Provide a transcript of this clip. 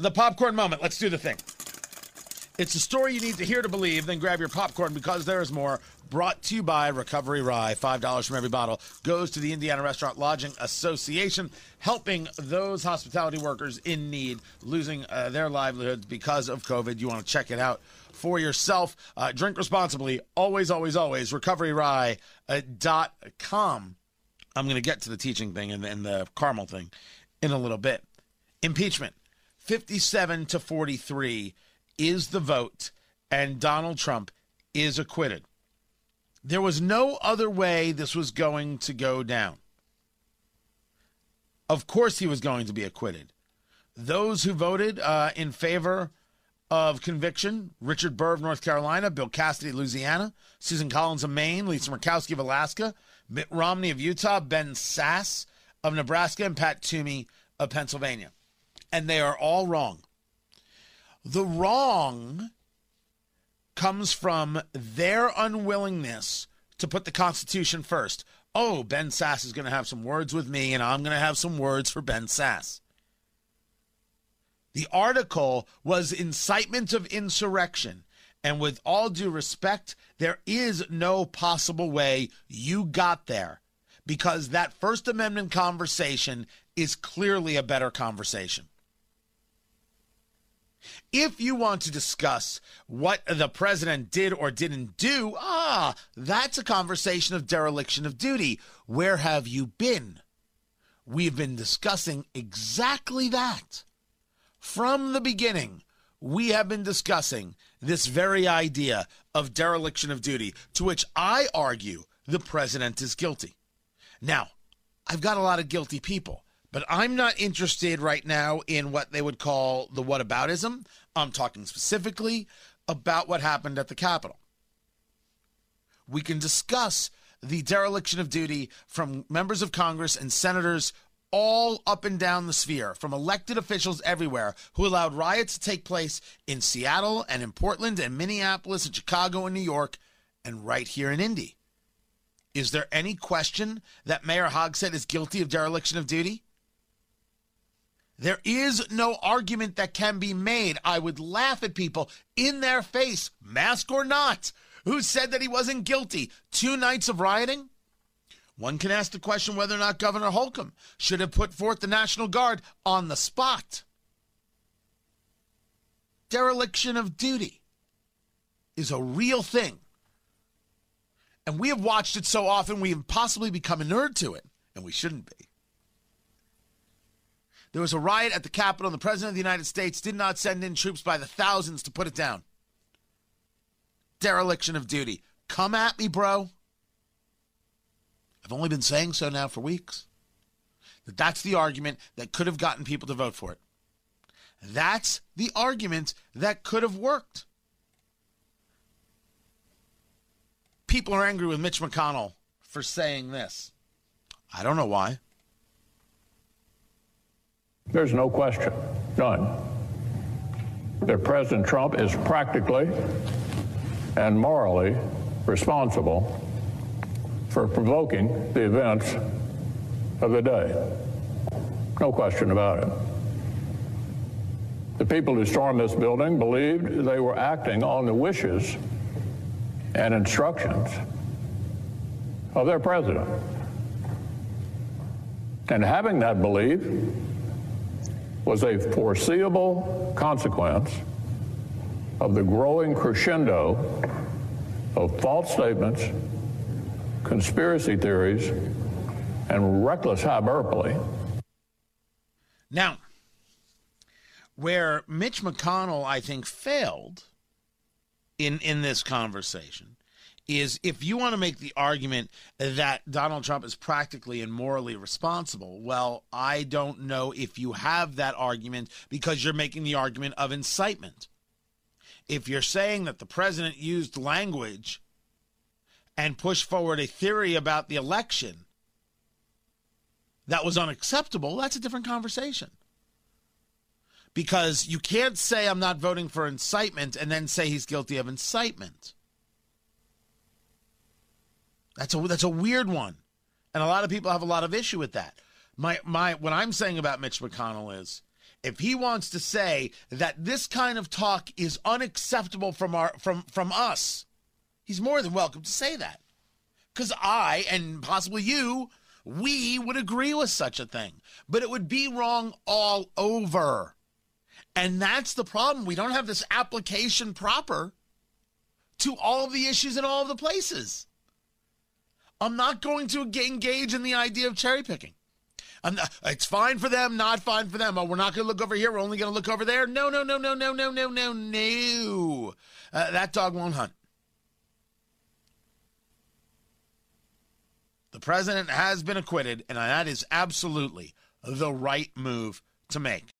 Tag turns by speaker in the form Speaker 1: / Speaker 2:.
Speaker 1: the popcorn moment. Let's do the thing. It's a story you need to hear to believe. Then grab your popcorn because there's more. Brought to you by Recovery Rye. $5 from every bottle goes to the Indiana Restaurant Lodging Association, helping those hospitality workers in need, losing uh, their livelihoods because of COVID. You want to check it out for yourself. Uh, drink responsibly. Always, always, always. RecoveryRye.com. I'm going to get to the teaching thing and, and the caramel thing in a little bit. Impeachment 57 to 43 is the vote, and Donald Trump is acquitted. There was no other way this was going to go down. Of course, he was going to be acquitted. Those who voted uh, in favor of conviction Richard Burr of North Carolina, Bill Cassidy, of Louisiana, Susan Collins of Maine, Lisa Murkowski of Alaska, Mitt Romney of Utah, Ben Sasse of Nebraska, and Pat Toomey of Pennsylvania. And they are all wrong. The wrong comes from their unwillingness to put the Constitution first. Oh, Ben Sasse is going to have some words with me, and I'm going to have some words for Ben Sasse. The article was incitement of insurrection. And with all due respect, there is no possible way you got there because that First Amendment conversation is clearly a better conversation. If you want to discuss what the president did or didn't do, ah, that's a conversation of dereliction of duty. Where have you been? We've been discussing exactly that. From the beginning, we have been discussing this very idea of dereliction of duty, to which I argue the president is guilty. Now, I've got a lot of guilty people. But I'm not interested right now in what they would call the whataboutism. I'm talking specifically about what happened at the Capitol. We can discuss the dereliction of duty from members of Congress and senators all up and down the sphere, from elected officials everywhere who allowed riots to take place in Seattle and in Portland and Minneapolis and Chicago and New York and right here in Indy. Is there any question that Mayor Hogsett is guilty of dereliction of duty? There is no argument that can be made. I would laugh at people in their face, mask or not, who said that he wasn't guilty. Two nights of rioting? One can ask the question whether or not Governor Holcomb should have put forth the National Guard on the spot. Dereliction of duty is a real thing. And we have watched it so often we have possibly become inured to it, and we shouldn't be. There was a riot at the Capitol, and the President of the United States did not send in troops by the thousands to put it down. Dereliction of duty. Come at me, bro. I've only been saying so now for weeks. That that's the argument that could have gotten people to vote for it. That's the argument that could have worked. People are angry with Mitch McConnell for saying this. I don't know why.
Speaker 2: There's no question, none, that President Trump is practically and morally responsible for provoking the events of the day. No question about it. The people who stormed this building believed they were acting on the wishes and instructions of their president. And having that belief was a foreseeable consequence of the growing crescendo of false statements, conspiracy theories, and reckless hyperbole.
Speaker 1: Now, where Mitch McConnell, I think, failed in, in this conversation is if you want to make the argument that Donald Trump is practically and morally responsible, well, I don't know if you have that argument because you're making the argument of incitement. If you're saying that the president used language and pushed forward a theory about the election that was unacceptable, that's a different conversation. Because you can't say I'm not voting for incitement and then say he's guilty of incitement. That's a that's a weird one, and a lot of people have a lot of issue with that. My my what I'm saying about Mitch McConnell is, if he wants to say that this kind of talk is unacceptable from our from from us, he's more than welcome to say that. Cuz I and possibly you, we would agree with such a thing, but it would be wrong all over. And that's the problem. We don't have this application proper to all of the issues in all of the places. I'm not going to engage in the idea of cherry picking. Not, it's fine for them, not fine for them. Oh, we're not going to look over here. We're only going to look over there. No, no, no, no, no, no, no, no, no. Uh, that dog won't hunt. The president has been acquitted, and that is absolutely the right move to make.